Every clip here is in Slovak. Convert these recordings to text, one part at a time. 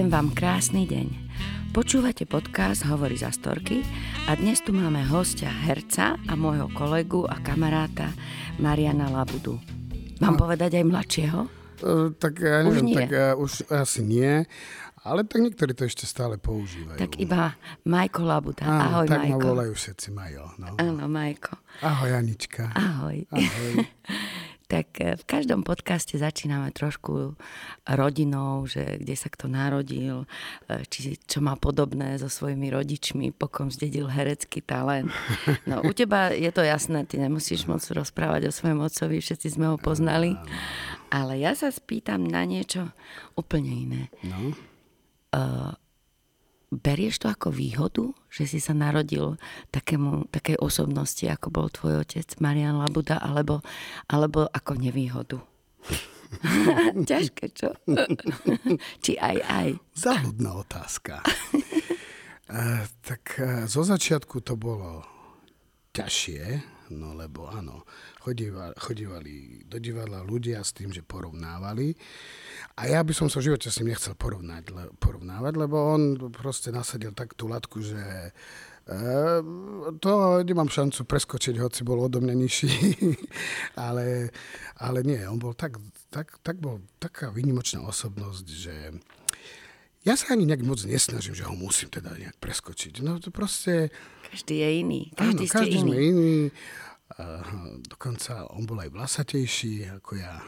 Prajem vám krásny deň. Počúvate podcast Hovorí za storky a dnes tu máme hostia herca a môjho kolegu a kamaráta Mariana Labudu. Mám no. povedať aj mladšieho? Uh, tak ja neviem, už nie. tak uh, už asi nie. Ale tak niektorí to ešte stále používajú. Tak iba Majko Labuda. Áno, Ahoj, tak Majko. ma volajú všetci Majo. No. Áno, Majko. Ahoj, Anička. Ahoj. Ahoj. tak eh, v každom podcaste začíname trošku rodinou, že kde sa kto narodil, eh, či čo má podobné so svojimi rodičmi, pokom zdedil herecký talent. No u teba je to jasné, ty nemusíš moc rozprávať o svojom otcovi, všetci sme ho poznali. Ale ja sa spýtam na niečo úplne iné. No. Uh, berieš to ako výhodu, že si sa narodil takému, takej osobnosti, ako bol tvoj otec Marian Labuda, alebo, alebo ako nevýhodu? Ťažké, čo? Či aj aj? Záľudná otázka. uh, tak uh, zo začiatku to bolo ťažšie, no lebo áno, chodívali, chodívali do divadla ľudia s tým, že porovnávali. A ja by som sa v živote s ním nechcel porovnať, le, porovnávať, lebo on proste nasadil tak tú latku, že e, to nemám šancu preskočiť, hoci bol odo mňa nižší. ale, ale nie, on bol tak, tak, tak bol taká výnimočná osobnosť, že ja sa ani nejak moc nesnažím, že ho musím teda nejak preskočiť. No to proste... Každý je iný. Každý, áno, každý ste sme iný. Uh, dokonca on bol aj vlasatejší ako ja.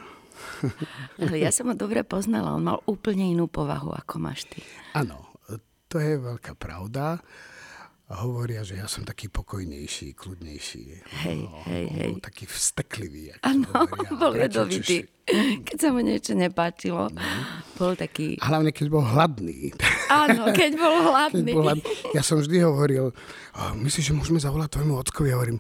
Ale ja som ho dobre poznala, on mal úplne inú povahu, ako máš ty. Áno, to je veľká pravda. A hovoria, že ja som taký pokojnejší, kľudnejší. Hej, no, hej, hej. Taký vsteklivý. Áno, bol jedovitý. Keď sa mu niečo nepáčilo, no. bol taký... Hlavne, keď bol hladný. Áno, keď bol hladný. Keď bol hladný. Ja som vždy hovoril, myslíš, že môžeme zavolať tvojmu ockovi? Ja hovorím,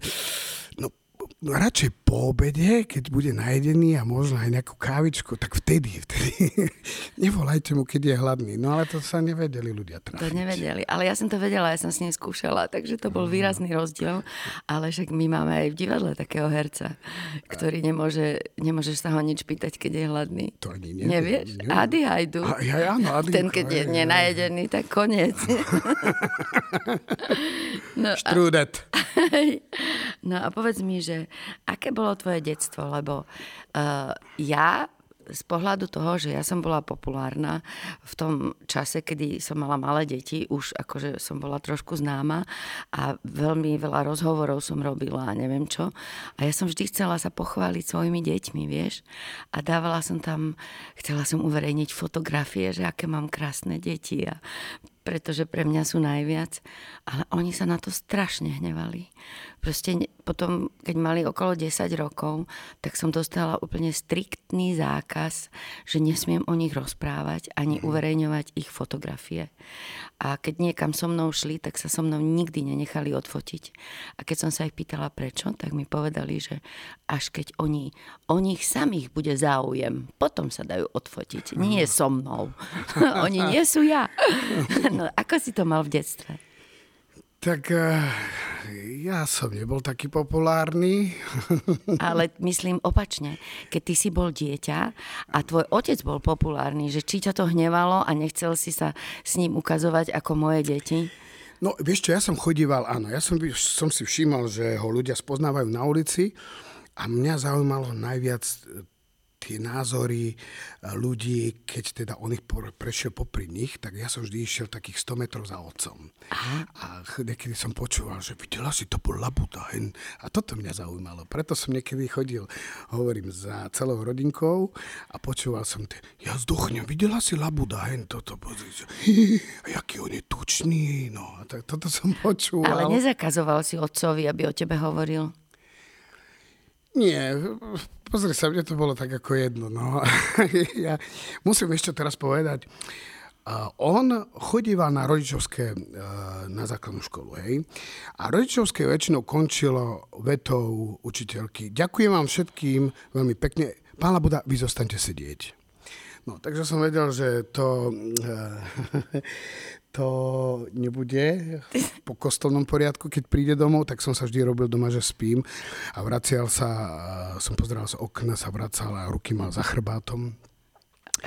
no radšej po obede, keď bude najedený a možno aj nejakú kávičku, tak vtedy, vtedy nevolajte mu, keď je hladný. No ale to sa nevedeli ľudia trafiť. To nevedeli, ale ja som to vedela, ja som s ním skúšala, takže to bol výrazný rozdiel. Ale však my máme aj v divadle takého herca, ktorý nemôže, nemôžeš sa ho nič pýtať, keď je hladný. To ani neviem. Nevieš? neviem. Ady Hajdu. A, ja, áno, Adinko, Ten, keď je hej, nenajedený, tak koniec. no, a, Štrudet. no a povedz mi, že aké bolo tvoje detstvo? Lebo uh, ja z pohľadu toho, že ja som bola populárna v tom čase, kedy som mala malé deti, už akože som bola trošku známa a veľmi veľa rozhovorov som robila a neviem čo. A ja som vždy chcela sa pochváliť svojimi deťmi, vieš. A dávala som tam, chcela som uverejniť fotografie, že aké mám krásne deti a pretože pre mňa sú najviac. Ale oni sa na to strašne hnevali. Proste potom, keď mali okolo 10 rokov, tak som dostala úplne striktný zákaz, že nesmiem o nich rozprávať ani uverejňovať ich fotografie. A keď niekam so mnou šli, tak sa so mnou nikdy nenechali odfotiť. A keď som sa ich pýtala prečo, tak mi povedali, že až keď oni, o nich samých bude záujem, potom sa dajú odfotiť. Nie so mnou. oni nie sú ja. No, ako si to mal v detstve? Tak uh, ja som nebol taký populárny. Ale myslím opačne. Keď ty si bol dieťa a tvoj otec bol populárny, že či ťa to hnevalo a nechcel si sa s ním ukazovať ako moje deti? No, vieš čo, ja som chodíval, áno, ja som, som si všímal, že ho ľudia spoznávajú na ulici a mňa zaujímalo najviac tie názory ľudí, keď teda on ich prešiel popri nich, tak ja som vždy išiel takých 100 metrov za otcom. Aha. A niekedy som počúval, že videla si to bol Labuda. A toto mňa zaujímalo. Preto som niekedy chodil, hovorím, za celou rodinkou a počúval som, tie, ja zduchnem, videla si Labuda, hen toto, pozri, jaký on je tučný. No, a tak toto som počúval. Ale nezakazoval si otcovi, aby o tebe hovoril? Nie, pozri sa, mne to bolo tak ako jedno. No. ja musím ešte teraz povedať, uh, on chodíval na rodičovské, uh, na základnú školu, hej. A rodičovské väčšinou končilo vetou učiteľky. Ďakujem vám všetkým veľmi pekne. Pán Labuda, vy zostaňte sedieť. No, takže som vedel, že to, to nebude po kostolnom poriadku, keď príde domov, tak som sa vždy robil doma, že spím a vracial sa, som pozeral z okna, sa vracal a ruky mal za chrbátom.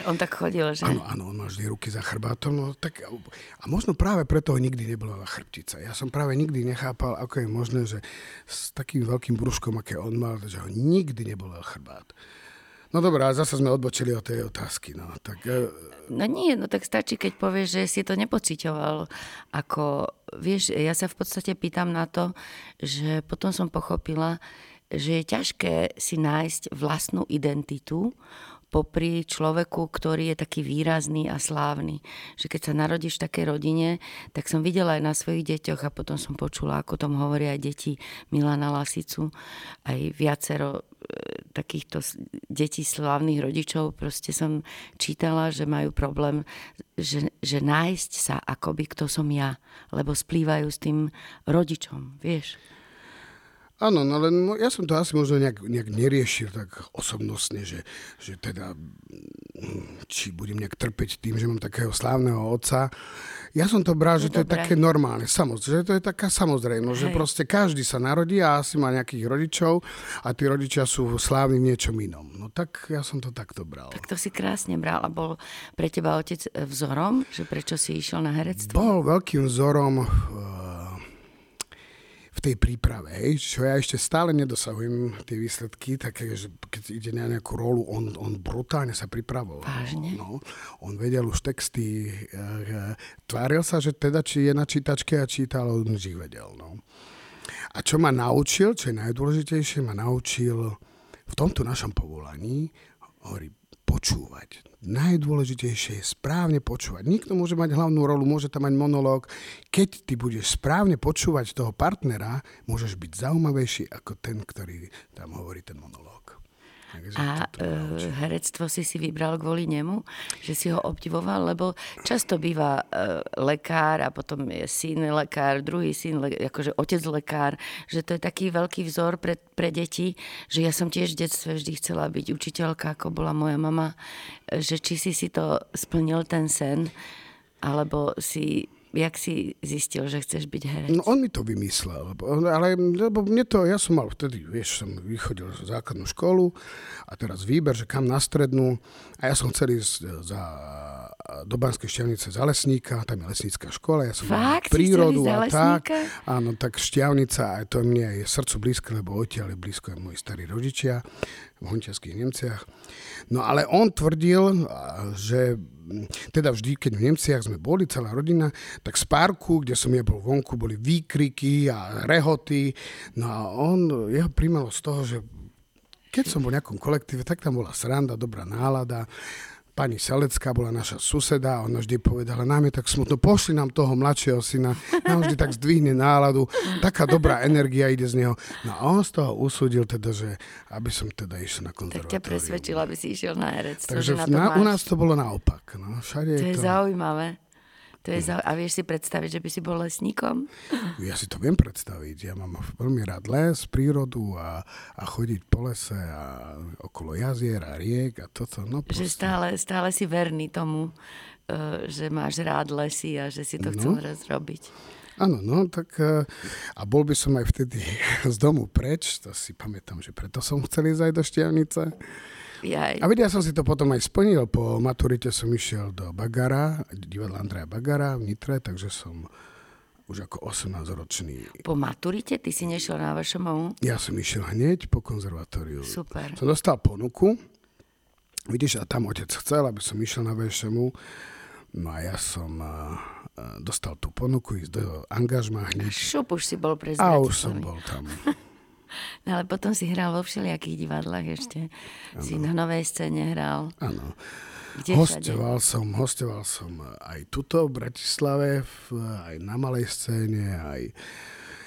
On tak chodil, že? Áno, áno, on má vždy ruky za chrbátom. No, tak, a možno práve preto ho nikdy nebola chrbtica. Ja som práve nikdy nechápal, ako je možné, že s takým veľkým brúškom, aké on mal, že ho nikdy nebola chrbát. No dobré, a zase sme odbočili od tej otázky. No, tak, e... no nie, no tak stačí, keď povieš, že si to nepocitoval. Ako, vieš, ja sa v podstate pýtam na to, že potom som pochopila, že je ťažké si nájsť vlastnú identitu popri človeku, ktorý je taký výrazný a slávny. Že keď sa narodíš v takej rodine, tak som videla aj na svojich deťoch a potom som počula, ako tom hovoria aj deti Milana Lasicu, aj viacero e, takýchto detí slávnych rodičov. Proste som čítala, že majú problém, že, že nájsť sa akoby kto som ja, lebo splývajú s tým rodičom, vieš. Áno, no len ja som to asi možno nejak, nejak neriešil tak osobnostne, že, že teda hm, či budem nejak trpeť tým, že mám takého slávneho otca. Ja som to bral, že to je také normálne, samozrejme, že to je taká samozrejmosť, že proste každý sa narodí a asi má nejakých rodičov a tí rodičia sú slávni v niečom inom. No tak ja som to takto bral. Tak to si krásne bral a bol pre teba otec vzorom, že prečo si išiel na herectvo? Bol veľkým vzorom v tej príprave, hej, čo ja ešte stále nedosahujem tie výsledky, také, že keď ide na nejakú rolu, on, on brutálne sa pripravoval. Vážne? No, on vedel už texty, e, tváril sa, že teda či je na čítačke a čítal, on už ich vedel. No. A čo ma naučil, čo je najdôležitejšie, ma naučil v tomto našom povolaní, hovorí, počúvať. Najdôležitejšie je správne počúvať. Nikto môže mať hlavnú rolu, môže tam mať monológ. Keď ty budeš správne počúvať toho partnera, môžeš byť zaujímavejší ako ten, ktorý tam hovorí ten monológ. A e, herectvo si si vybral kvôli nemu? Že si ho obdivoval? Lebo často býva e, lekár a potom je syn lekár, druhý syn, le, akože otec lekár, že to je taký veľký vzor pre, pre deti, že ja som tiež v detstve vždy chcela byť učiteľka, ako bola moja mama, že či si si to splnil ten sen, alebo si jak si zistil, že chceš byť herec? No on mi to vymyslel, ale lebo mne to, ja som mal vtedy, vieš, som vychodil za základnú školu a teraz výber, že kam na strednú a ja som chcel ísť za do Banskej šťavnice za lesníka, tam je lesnícka škola, ja som Fakt? prírodu a tak. Áno, tak šťavnica, aj to mne je srdcu blízke, lebo odtiaľ je blízko aj moji starí rodičia v Nemciach. No ale on tvrdil, že teda vždy, keď v Nemciach sme boli, celá rodina, tak z parku, kde som ja bol vonku, boli výkriky a rehoty. No a on, jeho príjmalo z toho, že keď som bol v nejakom kolektíve, tak tam bola sranda, dobrá nálada pani Selecká bola naša suseda a ona vždy povedala, nám je tak smutno, pošli nám toho mladšieho syna, nám vždy tak zdvihne náladu, taká dobrá energia ide z neho. No a on z toho usúdil teda, že aby som teda išiel na konzervatórium. Tak ťa presvedčil, aby si išiel na herectvo. Takže na na, u nás to bolo naopak. No, všade to je to... zaujímavé. To je zau... A vieš si predstaviť, že by si bol lesníkom? Ja si to viem predstaviť. Ja mám veľmi rád les, prírodu a, a chodiť po lese a okolo jazier a riek a toto. No, že stále, stále si verný tomu, e, že máš rád lesy a že si to no. chcel raz robiť. Áno, no tak e, a bol by som aj vtedy z domu preč, to si pamätám, že preto som chcel ísť aj do Štiavnice. Jaj. A vidia, som si to potom aj splnil. Po maturite som išiel do Bagara, divadla Andreja Bagara v Nitre, takže som už ako 18-ročný. Po maturite? Ty si nešiel na VŠMU? Ja som išiel hneď po konzervatóriu. Super. Som dostal ponuku. Vidíš, a tam otec chcel, aby som išiel na VŠMU. No a ja som uh, dostal tú ponuku ísť do angažma hneď. Šup, už si bol pre A už som bol tam. No ale potom si hral vo všelijakých divadlách ešte. Ano. Si na novej scéne hral. Áno. hostoval som, hostoval som aj tuto v Bratislave, v, aj na malej scéne, aj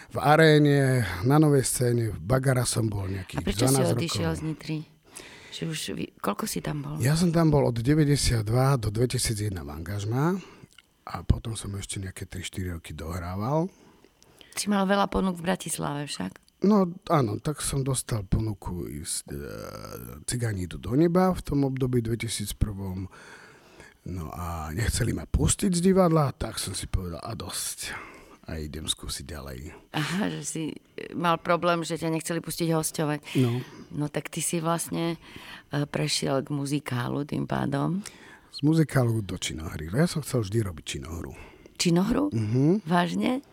v aréne, na novej scéne, v Bagara som bol nejakých 12 rokov. A prečo si odišiel z Nitry? Že už, koľko si tam bol? Ja som tam bol od 92 do 2001 v angažmá a potom som ešte nejaké 3-4 roky dohrával. Si mal veľa ponúk v Bratislave však? No áno, tak som dostal ponuku ísť e, Cigáni idú do neba v tom období 2001. No a nechceli ma pustiť z divadla, tak som si povedal, a dosť. A idem skúsiť ďalej. Aha, že si mal problém, že ťa nechceli pustiť hostovať. No. No tak ty si vlastne e, prešiel k muzikálu tým pádom. Z muzikálu do činohry. Ja som chcel vždy robiť činohru. Činohru? Uh-huh. Vážne?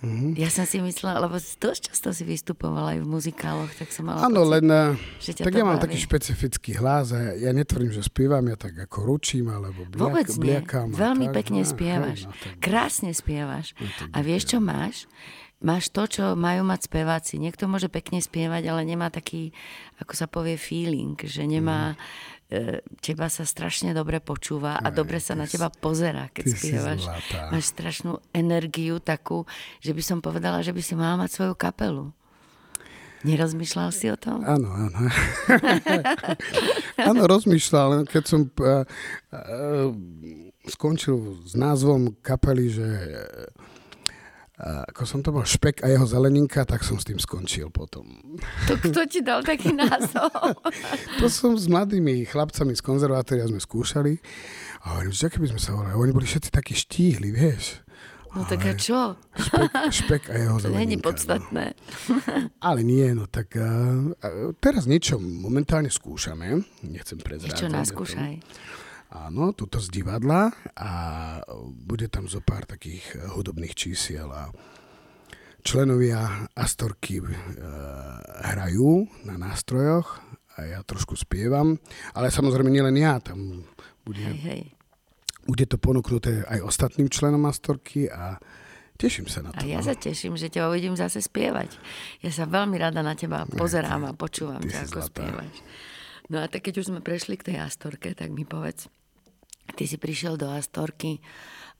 Mm-hmm. Ja som si myslela, lebo dosť často si vystupovala aj v muzikáloch, tak som mala Áno, len eh, že tak ja mám taký špecifický hlas a ja, ja netvrdím, že spievam, ja tak ako ručím alebo bliak, Vôbec nie. bliakam. Veľmi tak, pekne no, spievaš. No, tak... Krásne spievaš. No, a vieš, čo máš? Máš to, čo majú mať speváci. Niekto môže pekne spievať, ale nemá taký, ako sa povie, feeling, že nemá... Mm teba sa strašne dobre počúva a Aj, dobre sa na teba pozera, keď spievaš. Máš strašnú energiu takú, že by som povedala, že by si mala mať svoju kapelu. Nerozmýšľal si o tom? Áno, áno. áno, rozmýšľal, keď som uh, uh, skončil s názvom kapely, že ako som to bol špek a jeho zeleninka, tak som s tým skončil potom. To kto ti dal taký názov? to som s mladými chlapcami z konzervatória sme skúšali a hovorím, že keby sme sa volali. Oni boli všetci takí štíhli, vieš. No tak a čo? Špek, špek a jeho zeleninka. Není podstatné. No. Ale nie, no tak uh, teraz niečo momentálne skúšame. Nechcem prezrádzať. Čo nás skúšaj? Áno, tuto z divadla a bude tam zo pár takých eh, hudobných čísiel a členovia Astorky e, hrajú na nástrojoch a ja trošku spievam, ale samozrejme nielen ja, tam bude, hej, hej. bude to ponúknuté aj ostatným členom Astorky a teším sa na to. A ja no. sa teším, že ťa uvidím zase spievať. Ja sa veľmi rada na teba pozerám a počúvam ťa, ako zlatá. spievaš. No a tak keď už sme prešli k tej Astorke, tak mi povedz, Ty si prišiel do Astorky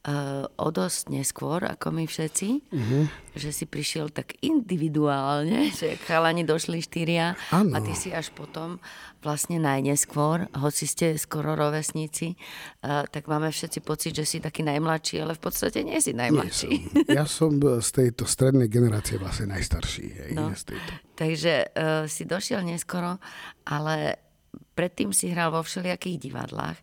uh, o dosť neskôr, ako my všetci, uh-huh. že si prišiel tak individuálne, že chalani došli štyria ano. a ty si až potom vlastne najneskôr, hoci ste skoro rovesníci, uh, tak máme všetci pocit, že si taký najmladší, ale v podstate nie si najmladší. Nie som. Ja som z tejto strednej generácie vlastne najstarší. Hej, no. Takže uh, si došiel neskoro, ale predtým si hral vo všelijakých divadlách.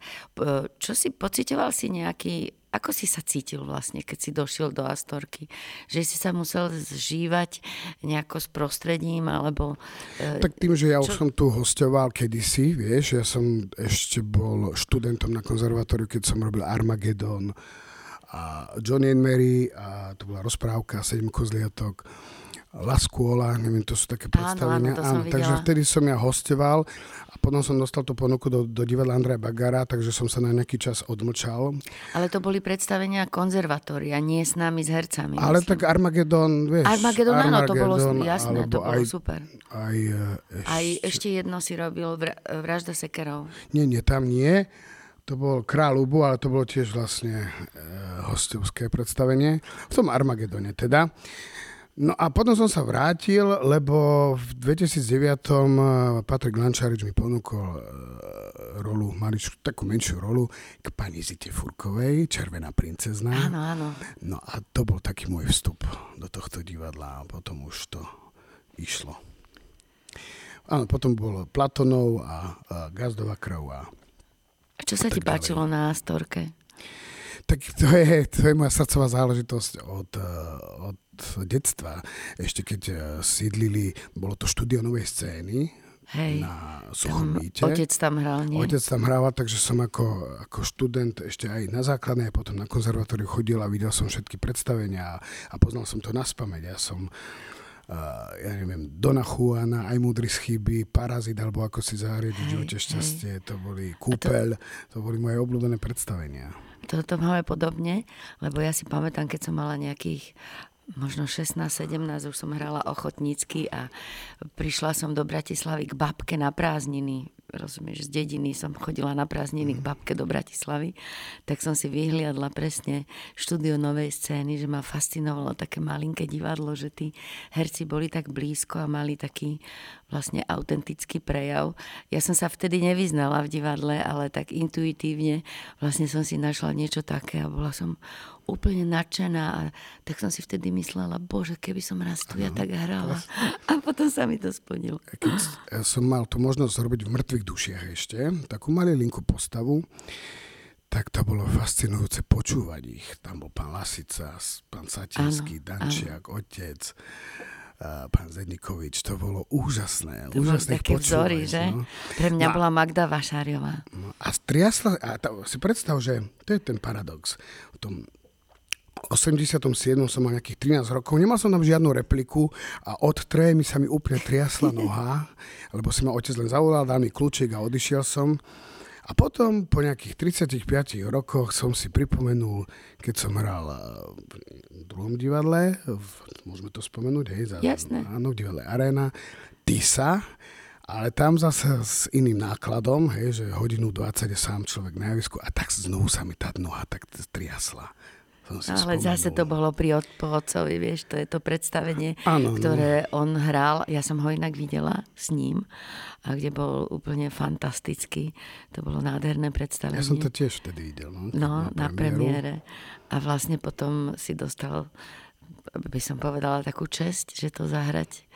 Čo si, pocitoval si nejaký, ako si sa cítil vlastne, keď si došiel do Astorky? Že si sa musel zžívať nejako s prostredím, alebo... E, tak tým, že ja čo... už som tu hostoval kedysi, vieš, ja som ešte bol študentom na konzervatóriu, keď som robil Armageddon a Johnny and Mary a to bola rozprávka Sedem kozliatok La Scuola, neviem, to sú také predstavenia. Áno, áno, áno takže vtedy som ja hosteval a potom som dostal tú ponuku do, do divadla Andreja Bagara, takže som sa na nejaký čas odmlčal. Ale to boli predstavenia konzervatória, nie s nami, s hercami. Ale myslím. tak Armagedon, vieš. Armagedon, áno, to bolo jasné, to bolo aj, super. Aj, ešte, aj ešte jedno si robil, Vražda sekerov. Nie, nie, tam nie. To bol Král Ubu, ale to bolo tiež vlastne e, hostovské predstavenie. V tom Armagedone teda. No a potom som sa vrátil, lebo v 2009 eh, Patrik Lančarič mi ponúkol eh, rolu, maličku, takú menšiu rolu k pani Zite Furkovej, Červená princezna. Áno, áno. No a to bol taký môj vstup do tohto divadla a potom už to išlo. Áno, potom bolo Platonov a, a Gazdová krv a a čo sa ti páčilo na Astorke? Tak to je, to je moja srdcová záležitosť od, eh, od detstva. Ešte keď eh, sídlili, bolo to štúdio novej scény, Hej, na Suchomíte. Otec tam hral, nie? Otec tam hrával, takže som ako, ako študent ešte aj na základnej, potom na konzervatóriu chodil a videl som všetky predstavenia a, a poznal som to na spameť. Ja som Uh, ja neviem, Dona Juana, aj Múdry z chyby, Parazit, alebo ako si zahriediť živote šťastie, to boli Kúpeľ, to... to boli moje obľúbené predstavenia. Toto máme podobne, lebo ja si pamätám, keď som mala nejakých možno 16-17 už som hrala ochotnícky a prišla som do Bratislavy k babke na prázdniny rozumieš, z dediny som chodila na prázdniny k mhm. babke do Bratislavy, tak som si vyhliadla presne štúdio novej scény, že ma fascinovalo také malinké divadlo, že tí herci boli tak blízko a mali taký vlastne autentický prejav. Ja som sa vtedy nevyznala v divadle, ale tak intuitívne vlastne som si našla niečo také a bola som úplne nadšená a tak som si vtedy myslela, bože, keby som raz tu ja tak hrala. A potom sa mi to splnilo. Keď som mal tú možnosť robiť v mŕtvych dušiach ešte, takú malilinku postavu, tak to bolo fascinujúce počúvať ich. Tam bol pán Lasica, pán Satinský, Dančiak, áno. otec, pán Zednikovič, to bolo úžasné. To úžasné také vzory, že? No. Pre mňa no, bola Magda Vašáriová. No, a triasla, a to, si predstav, že to je ten paradox. V tom 87. som mal nejakých 13 rokov, nemal som tam žiadnu repliku a od trémy sa mi úplne triasla noha, lebo si ma otec len zavolal, dal mi kľúčik a odišiel som. A potom po nejakých 35 rokoch som si pripomenul, keď som hral eh, v druhom divadle, v, môžeme to spomenúť, hej, za, Jasné. áno, v divadle Arena, Tisa, ale tam zase s iným nákladom, hej, že hodinu 20 je sám človek na javisku a tak znovu sa mi tá noha tak triasla. Ale spomenul. zase to bolo pri otcovi, vieš, to je to predstavenie, ano, ktoré no. on hral. Ja som ho inak videla s ním, a kde bol úplne fantastický. To bolo nádherné predstavenie. Ja som to tiež vtedy videl. No, no na, na premiére. A vlastne potom si dostal, by som povedala, takú česť, že to zahrať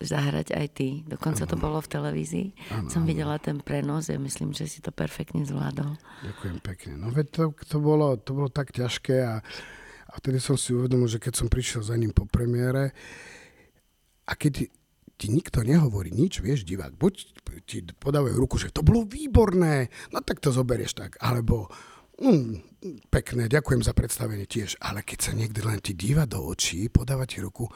zahrať aj ty. Dokonca ano. to bolo v televízii. Ano, Som videla ten prenos a myslím, že si to perfektne zvládol. Ďakujem pekne. No veď to, to, bolo, to bolo tak ťažké a, a vtedy som si uvedomil, že keď som prišiel za ním po premiére a keď ti, nikto nehovorí nič, vieš, divák, buď ti podávajú ruku, že to bolo výborné, no tak to zoberieš tak, alebo mm, pekné, ďakujem za predstavenie tiež, ale keď sa niekto len ti díva do očí, podáva ti ruku,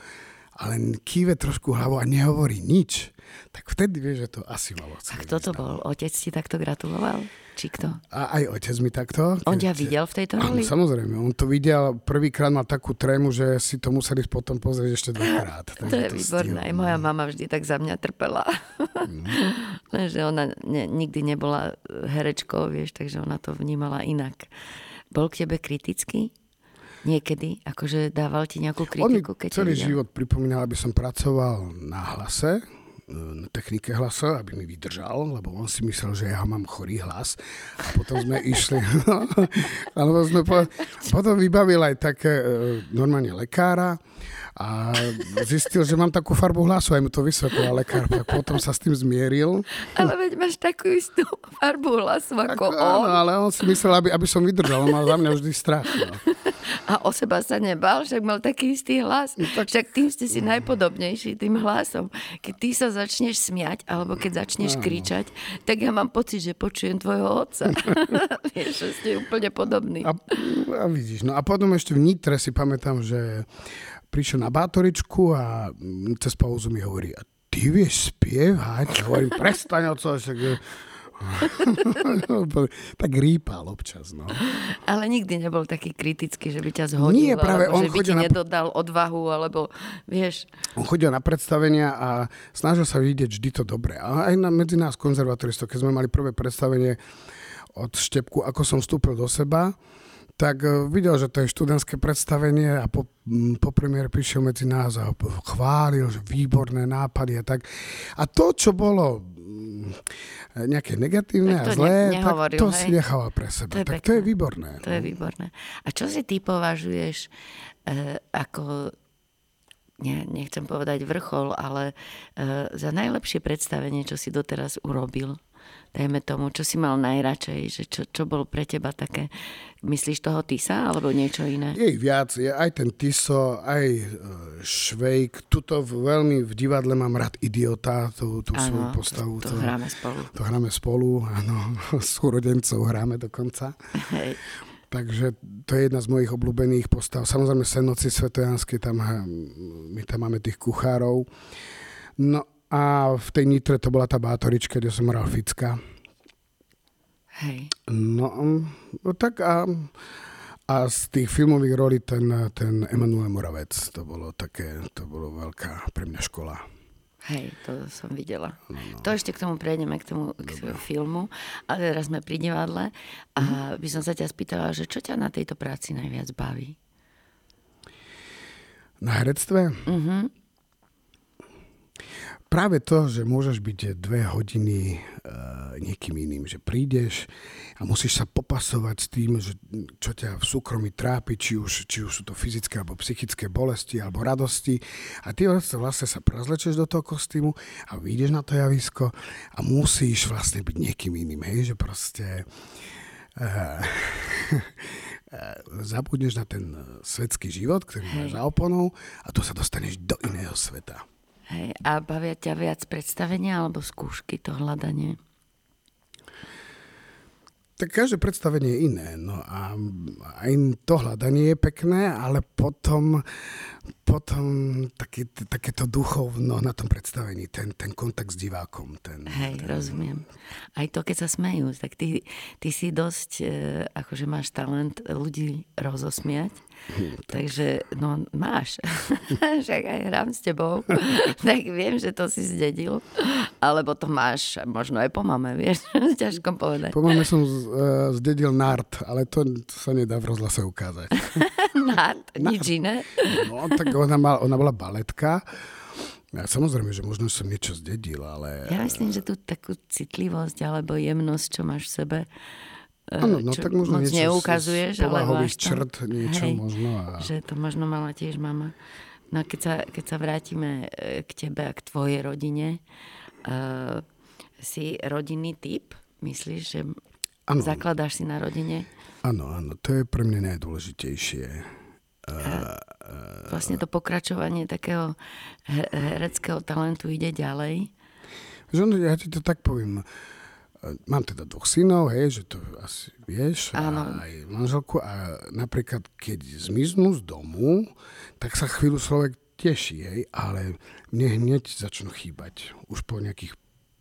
ale kýve trošku hlavou a nehovorí nič, tak vtedy vieš, že to asi malo A kto to bol? Otec ti takto gratuloval? Či kto? A aj otec mi takto. On ťa videl v tejto roli? Áno, samozrejme. On to videl, prvýkrát mal takú trému, že si to museli potom pozrieť ešte dvakrát. to je to výborné. Aj moja mama vždy tak za mňa trpela. Mm. že ona ne, nikdy nebola herečkou, vieš, takže ona to vnímala inak. Bol k tebe kritický? Niekedy? Akože dával ti nejakú kritiku? On keď celý život pripomínal, aby som pracoval na hlase, na technike hlasu, aby mi vydržal, lebo on si myslel, že ja mám chorý hlas. A potom sme išli, alebo sme po, potom vybavil aj také e, normálne lekára a zistil, že mám takú farbu hlasu, aj mu to vysvetlil lekár, tak potom sa s tým zmieril. Ale veď máš takú istú farbu hlasu ako tak, on. Áno, ale on si myslel, aby, aby som vydržal, on mal za mňa vždy strach. No a o seba sa nebal, však mal taký istý hlas. No tak... Však tým ste si najpodobnejší, tým hlasom. Keď ty sa začneš smiať, alebo keď začneš kričať, tak ja mám pocit, že počujem tvojho otca. Vieš, že ste úplne podobní. A, a vidíš, no a potom ešte v Nitre si pamätám, že prišiel na bátoričku a cez pauzu mi hovorí, a ty vieš spievať? Hovorím, prestaň, oco, však tak rýpal občas, no. Ale nikdy nebol taký kritický, že by ťa zhodil, Nie, práve on že by ti na... nedodal odvahu, alebo vieš. On chodil na predstavenia a snažil sa vidieť vždy to dobré. A aj na, medzi nás konzervatoristov, keď sme mali prvé predstavenie od Štepku, ako som vstúpil do seba, tak e, videl, že to je študentské predstavenie a po, po premiére prišiel medzi nás a chválil, že výborné nápady a tak. A to, čo bolo nejaké negatívne a zlé, ne, tak to hej? si nechával pre seba. To tak pekné. to je výborné. To no. je výborné. A čo si ty považuješ e, ako ne, nechcem povedať vrchol, ale e, za najlepšie predstavenie, čo si doteraz urobil? Dajme tomu, čo si mal najradšej, že čo, čo bol pre teba také, myslíš toho Tisa alebo niečo iné? Je ich viac, je aj ten Tiso, aj e, Švejk, tuto veľmi v divadle mám rád Idiota, tú, tú ano, svoju postavu. To, to, hráme spolu. To hráme spolu, áno, s súrodencov hráme dokonca. Hej. Takže to je jedna z mojich obľúbených postav. Samozrejme Senoci Svetojanskej, tam, my tam máme tých kuchárov. No a v tej Nitre to bola tá bátorička, kde som hral Ficka. Hej. No, no tak a, a z tých filmových rolí ten, ten Emanuel Moravec, to bolo také, to bolo veľká pre mňa škola. Hej, to som videla. No, no. To ešte k tomu prejdeme, k tomu k filmu. A teraz sme pri divadle. A mm. by som sa ťa spýtala, že čo ťa na tejto práci najviac baví? Na herectve? Mhm práve to, že môžeš byť dve hodiny uh, niekým iným, že prídeš a musíš sa popasovať s tým, že, čo ťa v súkromí trápi, či už, či už sú to fyzické alebo psychické bolesti alebo radosti a ty vlastne sa prezlečeš do toho kostýmu a vyjdeš na to javisko a musíš vlastne byť niekým iným, hej, že proste uh, zabudneš na ten svetský život, ktorý máš za oponou a tu sa dostaneš do iného sveta. Hej, a bavia ťa viac predstavenia alebo skúšky, to hľadanie? Tak každé predstavenie je iné. No a aj to hľadanie je pekné, ale potom, potom také, takéto duchovno na tom predstavení, ten, ten kontakt s divákom. Ten, Hej, ten... rozumiem. Aj to, keď sa smejú, tak ty, ty si dosť, e, akože máš talent ľudí rozosmiať Takže, no máš. Však aj hrám s tebou. tak viem, že to si zdedil. Alebo to máš možno aj po mame, vieš. Ťažko povedať. Po mame som uh, zdedil nart, ale to, to sa nedá v rozhlase ukázať. nart? Nič iné? no, tak ona, mal, ona bola baletka. Ja, samozrejme, že možno som niečo zdedil, ale... Ja myslím, že tú takú citlivosť alebo jemnosť, čo máš v sebe, Ano, no, tak možno moc niečo neukazuješ, z ale črt, niečo hej, možno. A... Že to možno mala tiež mama. No keď sa, keď sa vrátime e, k tebe a k tvojej rodine, uh, si rodinný typ? Myslíš, že ano. zakladáš si na rodine? Áno, áno, to je pre mňa najdôležitejšie. Uh, vlastne to pokračovanie takého hereckého talentu ide ďalej? Že ja ti to tak poviem. Uh, Mám teda dvoch synov, hej, že to asi vieš, Áno. a aj manželku a napríklad keď zmiznú z domu, tak sa chvíľu človek teší, hej, ale mne hneď začnú chýbať už po nejakých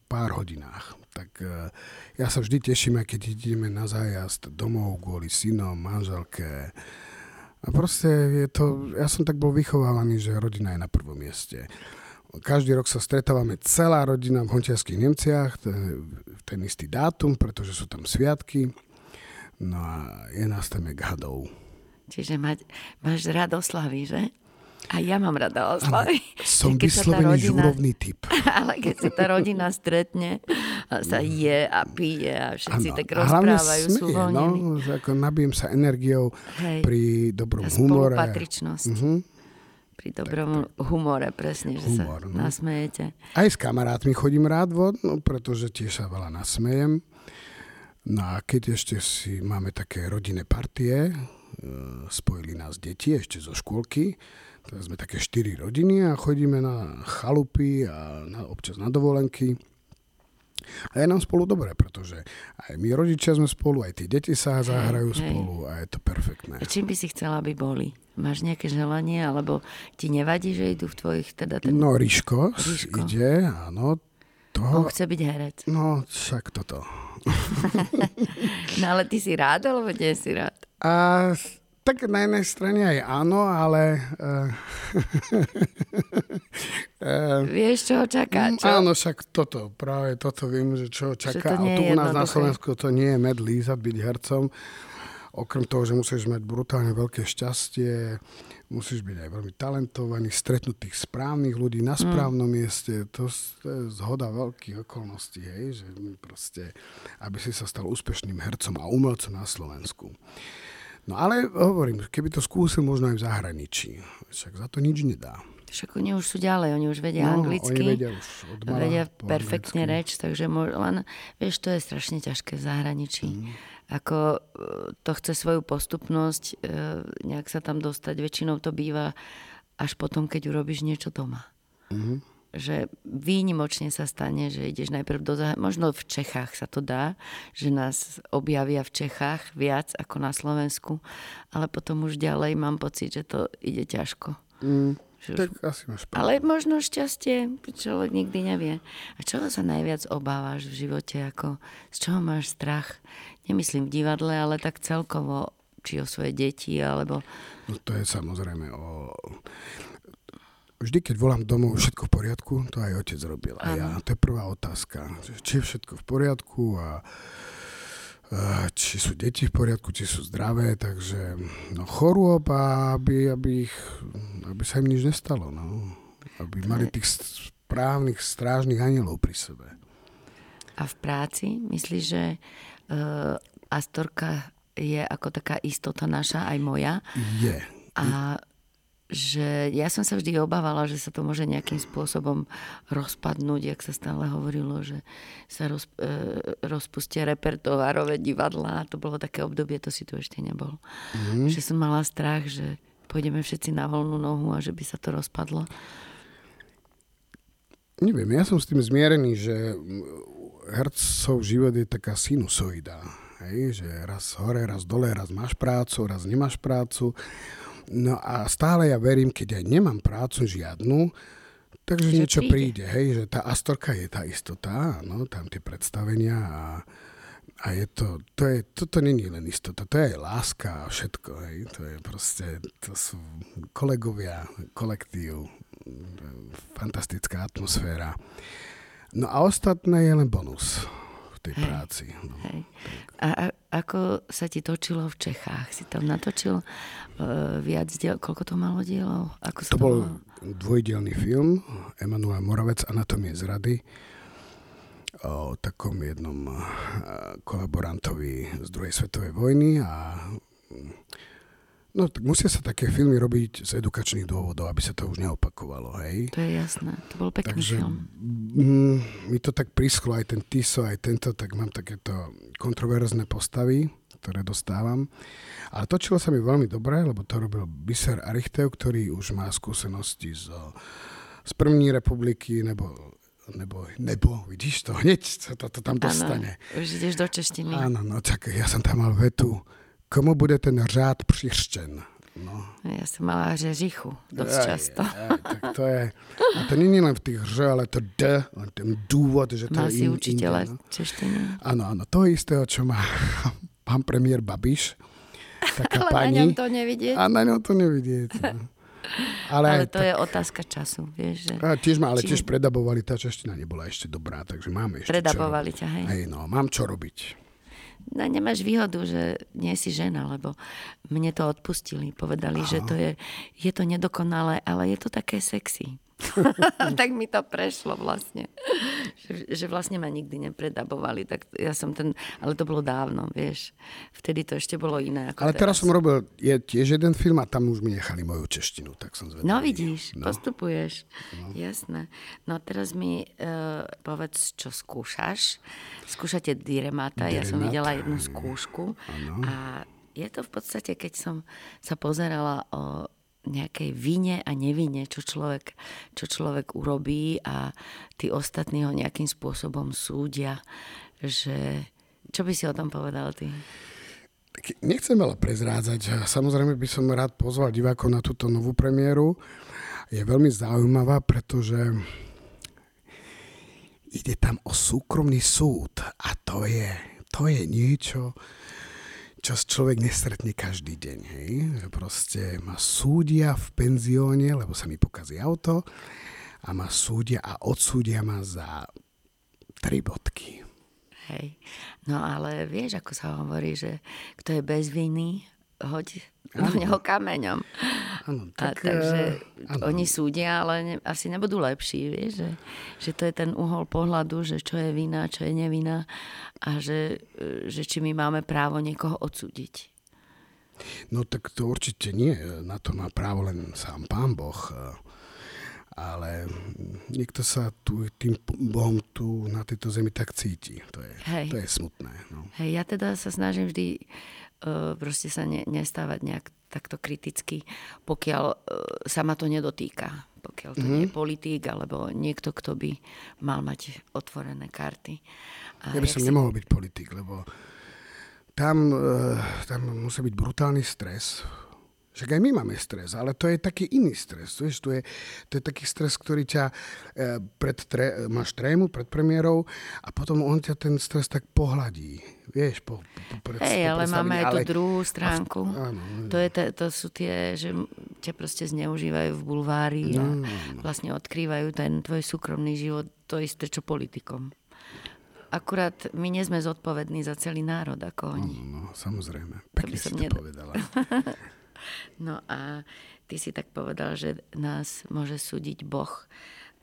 pár hodinách. Tak uh, ja sa vždy teším, aj keď ideme na zájazd domov kvôli synom, manželke. A proste je to, ja som tak bol vychovávaný, že rodina je na prvom mieste. Každý rok sa stretávame celá rodina v Hontiarských Nemciach, v ten istý dátum, pretože sú tam sviatky. No a je nás tam hadov. Čiže mať, máš rád oslavy, že? A ja mám rada oslavy. Som vyslovený rodina, žúrovný typ. Ale keď sa tá rodina stretne, sa je a pije a všetci ano. tak rozprávajú, smie, sú voľnení. No, ako nabijem sa energiou Hej. pri dobrom humore. Spolupatričnosť. Uh-huh pri dobrom tak, tak. humore, presne, že Humor, sa no. nasmejete. Aj s kamarátmi chodím rád von, no, pretože tiež sa veľa nasmejem. No a keď ešte si máme také rodinné partie, e, spojili nás deti ešte zo škôlky, teraz sme také štyri rodiny a chodíme na chalupy a na, občas na dovolenky. A je nám spolu dobre, pretože aj my rodičia sme spolu, aj tie deti sa zahrajú hej, spolu hej. a je to perfektné. A čím by si chcela, aby boli? Máš nejaké želanie, alebo ti nevadí, že idú v tvojich... Teda ten... No, Ríško, Ríško ide, áno. Toho... On chce byť herec. No, však toto. no ale ty si rád, alebo nie si rád? A tak na jednej strane aj áno, ale... Uh, uh, Vieš, čo ho čaká, mm, čo? Áno, však toto, práve toto viem, že čo ho čaká. A tu u nás na Slovensku to nie je med lízať byť hercom. Okrem toho, že musíš mať brutálne veľké šťastie, musíš byť aj veľmi talentovaný, stretnúť tých správnych ľudí na mm. správnom mm. mieste. To, to je zhoda veľkých okolností, hej, že proste, aby si sa stal úspešným hercom a umelcom na Slovensku. No ale hovorím, keby to skúsil možno aj v zahraničí, však za to nič nedá. Však oni už sú ďalej, oni už vedia no, anglicky, oni vedia, už mala, vedia perfektne reč, takže len, vieš, to je strašne ťažké v zahraničí. Mm. Ako e, to chce svoju postupnosť, e, nejak sa tam dostať, väčšinou to býva až potom, keď urobíš niečo doma. Mm že výnimočne sa stane, že ideš najprv do zahraničia. Možno v Čechách sa to dá, že nás objavia v Čechách viac ako na Slovensku, ale potom už ďalej mám pocit, že to ide ťažko. Mm, tak asi máš pravdu. Ale možno šťastie, človek nikdy nevie. A čoho sa najviac obávaš v živote? Ako, z čoho máš strach? Nemyslím v divadle, ale tak celkovo, či o svoje deti, alebo... No to je samozrejme o vždy, keď volám domov, všetko v poriadku, to aj otec robil. A ja, to je prvá otázka. Či je všetko v poriadku a, či sú deti v poriadku, či sú zdravé, takže no, chorôb a aby, aby, ich, aby sa im nič nestalo. No. Aby mali tých správnych strážnych anielov pri sebe. A v práci myslíš, že uh, Astorka je ako taká istota naša, aj moja? Je. A že ja som sa vždy obávala, že sa to môže nejakým spôsobom rozpadnúť, jak sa stále hovorilo, že sa roz, e, rozpustia repertoárové divadlá. To bolo také obdobie, to si tu ešte nebol. Mm. Že som mala strach, že pôjdeme všetci na voľnú nohu a že by sa to rozpadlo. Neviem, ja som s tým zmierený, že hercov život je taká sinusoida. Hej, že raz hore, raz dole, raz máš prácu, raz nemáš prácu No a stále ja verím, keď aj nemám prácu žiadnu, takže že niečo príde. príde, hej, že tá Astorka je tá istota, no, tam tie predstavenia a, a je to, to je, toto není len istota, to je láska a všetko, hej, to je proste, to sú kolegovia, kolektív, fantastická atmosféra. No a ostatné je len bonus tej hej, práci. No. Hej. A, a ako sa ti točilo v Čechách? Si tam natočil uh, viac diel? Koľko to malo dielov? Ako to, to bol bolo? dvojdielný film Emanuel Moravec Anatomie zrady o takom jednom uh, kolaborantovi z druhej svetovej vojny a No, tak musia sa také filmy robiť z edukačných dôvodov, aby sa to už neopakovalo, hej? To je jasné, to bol pekný Takže, film. Mm, mi to tak prischlo, aj ten Tiso, aj tento, tak mám takéto kontroverzné postavy, ktoré dostávam. Ale točilo sa mi veľmi dobre, lebo to robil Biser Arichtev, ktorý už má skúsenosti z, z první republiky, nebo nebo, nebo, vidíš to, hneď sa to, to tam dostane. Áno, už ideš do češtiny. Áno, no tak ja som tam mal vetu, komu bude ten řád přištěn. No. Ja som mala řežichu dosť aj, často. Aj, tak to je, a to je len v tých ř, ale to d, ten dôvod, že to Mal je si in, učiteľa no. češtiny. Áno, áno, to istého, čo má pán premiér Babiš. Taká ale pani, na ňom to nevidieť. A na ňom to nevidieť. No. Ale, ale to tak, je otázka času, vieš. Že... A tiež ma, ale či... tiež predabovali, tá čeština nebola ešte dobrá, takže máme ešte Predabovali ťa, hej? Hej, no, mám čo robiť no, nemáš výhodu, že nie si žena, lebo mne to odpustili. Povedali, Aha. že to je, je to nedokonalé, ale je to také sexy. tak mi to prešlo vlastne. Že, že vlastne ma nikdy nepredabovali. Tak ja som ten, ale to bolo dávno, vieš. Vtedy to ešte bolo iné. Ako ale teraz. teraz som robil je tiež jeden film a tam už mi nechali moju češtinu, tak som zvedavý. No vidíš, no. postupuješ. No. Jasné. No teraz mi uh, povedz, čo skúšaš. Skúšate Diremata, ja som videla jednu skúšku. Ano. A je to v podstate, keď som sa pozerala o nejakej vine a nevine, čo človek, čo človek urobí a tí ostatní ho nejakým spôsobom súdia, že čo by si o tom povedal ty? Nechcem veľa prezrádzať. Samozrejme by som rád pozval divákov na túto novú premiéru. Je veľmi zaujímavá, pretože ide tam o súkromný súd a to je, to je niečo, čo človek nestretne každý deň. Hej? Proste ma súdia v penzióne, lebo sa mi pokazí auto a ma súdia a odsúdia ma za tri bodky. Hej. No ale vieš, ako sa hovorí, že kto je bez viny, hoď do neho kameňom. Ano, tak, a, takže ano. Eh, oni súdia, ale ne, asi nebudú lepší, vieš, že, že to je ten uhol pohľadu, že čo je vina, čo je nevina a že, eh, že či my máme právo niekoho odsúdiť. No tak to určite nie. Na to má právo len sám pán Boh. Ale niekto sa tu, tým Bohom tu na tejto zemi tak cíti. To je, Hej. to je smutné. No. Hej, ja teda sa snažím vždy proste sa ne, nestávať nejak takto kriticky, pokiaľ uh, sa ma to nedotýka. Pokiaľ to mm-hmm. nie je politík, alebo niekto, kto by mal mať otvorené karty. A ja by som si... nemohol byť politik, lebo tam, uh, tam musí byť brutálny stres však aj my máme stres, ale to je taký iný stres. Vieš, to, je, to je taký stres, ktorý ťa e, pred tre, máš trému pred premiérou a potom on ťa ten stres tak pohľadí. Vieš, po, po, pred, Hej, ale máme aj ale... tú druhú stránku. A, áno, to, je, to, to sú tie, že ťa proste zneužívajú v bulvári no, no, no. vlastne odkrývajú ten tvoj súkromný život, to isté, čo politikom. Akurát my nie sme zodpovední za celý národ ako oni. No, no, samozrejme. Pekne si to ned... povedala. No a ty si tak povedal, že nás môže súdiť Boh.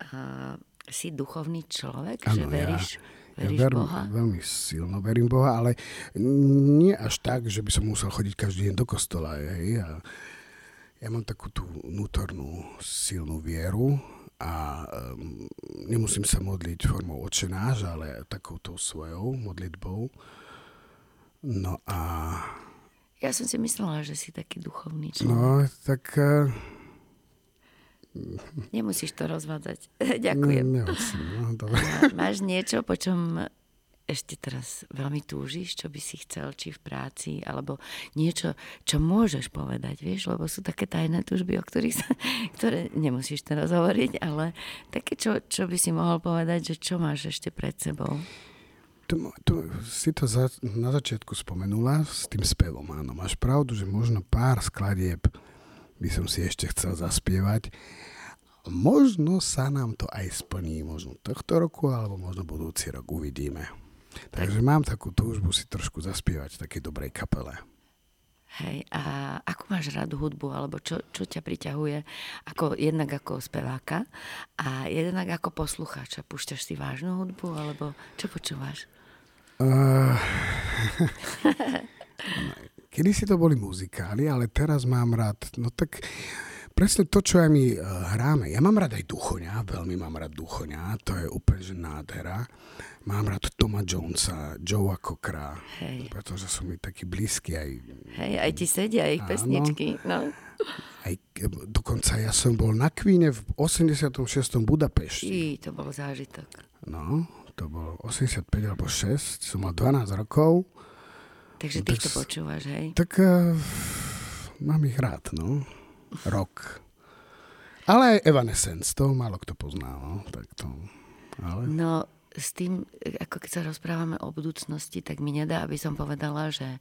A si duchovný človek, ano, že veríš, ja, veríš ja verím, Boha? Veľmi silno verím Boha, ale nie až tak, že by som musel chodiť každý deň do kostola. Hej, a ja mám takú tú vnútornú silnú vieru a um, nemusím sa modliť formou očenáš, ale takouto svojou modlitbou. No a... Ja som si myslela, že si taký duchovný človek. No, tak... Uh, Nemusíš to rozvádzať. Ďakujem. Ne, nemusím, no, dobre. Máš niečo, po čom ešte teraz veľmi túžiš, čo by si chcel, či v práci, alebo niečo, čo môžeš povedať, vieš, lebo sú také tajné túžby, o ktorých sa, ktoré nemusíš teraz hovoriť, ale také, čo, čo by si mohol povedať, že čo máš ešte pred sebou? To, to, si to za, na začiatku spomenula s tým spevom, áno. Máš pravdu, že možno pár skladieb by som si ešte chcel zaspievať. Možno sa nám to aj splní, možno tohto roku, alebo možno budúci rok uvidíme. Takže mám takú túžbu si trošku zaspievať v takej dobrej kapele. Hej, a ako máš rád hudbu, alebo čo, čo ťa priťahuje ako, jednak ako speváka a jednak ako poslucháča? Púšťaš si vážnu hudbu, alebo čo počúvaš? Uh, kedy si to boli muzikály, ale teraz mám rád, no tak presne to, čo aj my uh, hráme. Ja mám rád aj Duchoňa, veľmi mám rád Duchoňa, to je úplne že nádhera. Mám rád Toma Jonesa, Joea Cockera, Hej. pretože sú mi takí blízky aj... Hej, aj ti sedia ich áno, pesničky, no. Aj, dokonca ja som bol na Kvíne v 86. Budapešti. I, to bol zážitok. No, to bolo 85 alebo 6, som mal 12 rokov. Takže no, ty to počúvaš, hej? Tak uh, mám ich rád, no. Rok. Ale aj Evanescence, to málo kto pozná, no. Tak to, ale... No, s tým, ako keď sa rozprávame o budúcnosti, tak mi nedá, aby som povedala, že,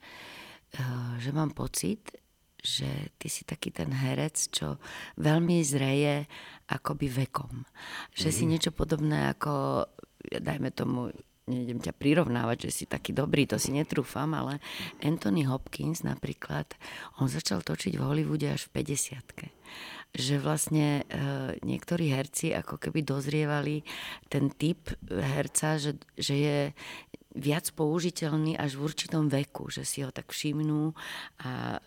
eh, že mám pocit, že ty si taký ten herec, čo veľmi zreje akoby vekom. Že mm. si niečo podobné ako, dajme tomu, nejdem ťa prirovnávať, že si taký dobrý, to si netrúfam, ale Anthony Hopkins napríklad, on začal točiť v Hollywoode až v 50 že vlastne e, niektorí herci ako keby dozrievali ten typ herca, že, že je viac použiteľný až v určitom veku, že si ho tak všimnú a e,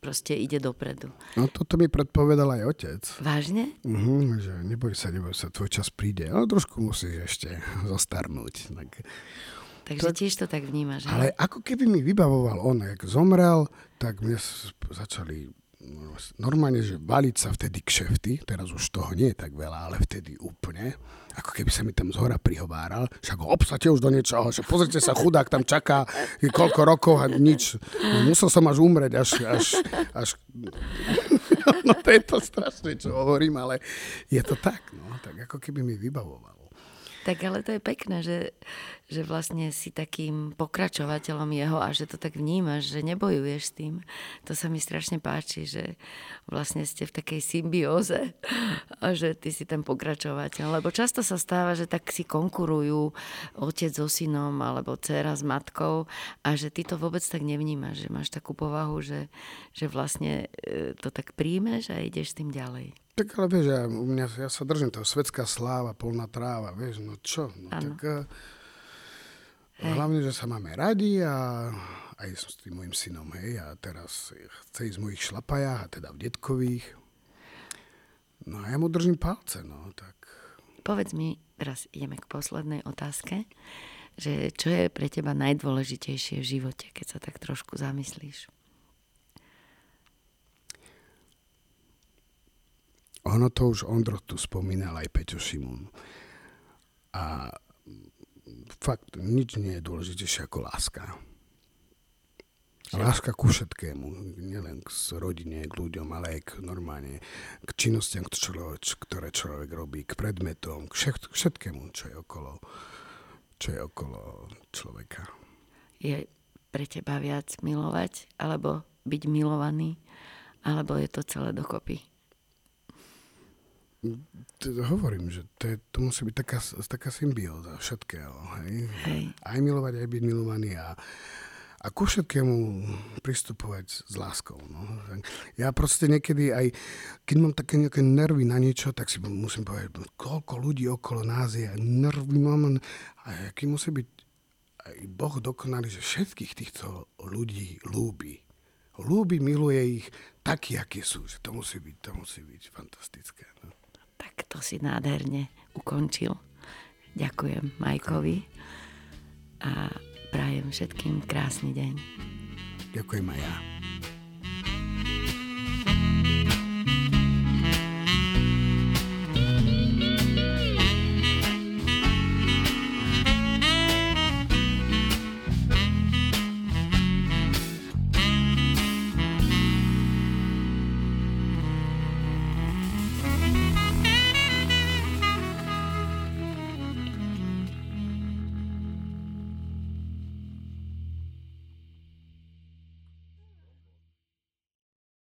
proste ide dopredu. No toto mi predpovedal aj otec. Vážne? Uh-huh, že neboj sa, neboj sa, tvoj čas príde, ale trošku musíš ešte zostarnúť. Tak... Takže tak, tiež to tak vnímaš. Ale ako keby mi vybavoval on, jak zomrel, tak mne začali normálne, že valiť sa vtedy kšefty, teraz už toho nie je tak veľa, ale vtedy úplne, ako keby sa mi tam zhora prihováral, však ho obsate už do niečoho, že pozrite sa, chudák tam čaká koľko rokov a nič. No, musel som až umrieť, až, až, až... no to je to strašné, čo hovorím, ale je to tak, no, tak ako keby mi vybavoval. Tak ale to je pekné, že, že vlastne si takým pokračovateľom jeho a že to tak vnímaš, že nebojuješ s tým. To sa mi strašne páči, že vlastne ste v takej symbióze a že ty si ten pokračovateľ. Lebo často sa stáva, že tak si konkurujú otec so synom alebo dcera s matkou a že ty to vôbec tak nevnímaš, že máš takú povahu, že, že vlastne e, to tak príjmeš a ideš s tým ďalej. Tak ale vieš, ja, u mňa, ja sa držím toho, svetská sláva, polná tráva, vieš, no čo, no ano. tak uh, hlavne, že sa máme radi a aj s tým môjim synom, hej, a teraz chce ísť v mojich šlapajách, a teda v detkových. No a ja mu držím palce, no, tak. Povedz mi, teraz ideme k poslednej otázke, že čo je pre teba najdôležitejšie v živote, keď sa tak trošku zamyslíš? Ono to už Ondro tu spomínal aj Peťo Šimún. A fakt nič nie je dôležitejšie ako láska. Láska ku všetkému, nielen k rodine, k ľuďom, ale aj k normálne, k činnostiam, ktoré človek robí, k predmetom, k všetkému, čo je okolo, čo je okolo človeka. Je pre teba viac milovať, alebo byť milovaný, alebo je to celé dokopy? Hovorím, že to, je, to musí byť taká, taká symbióza všetkého. Hej? Hej. Aj milovať, aj byť milovaný a, a ku všetkému pristupovať s láskou. No. Ja proste niekedy aj, keď mám také nejaké nervy na niečo, tak si musím povedať, koľko ľudí okolo nás je, nervy mám, a aký musí byť aj Boh dokonalý, že všetkých týchto ľudí lúbi. Lúbi, miluje ich takí, akí sú. Že to musí byť, to musí byť fantastické. No. Tak to si nádherne ukončil. Ďakujem Majkovi a prajem všetkým krásny deň. Ďakujem aj ja.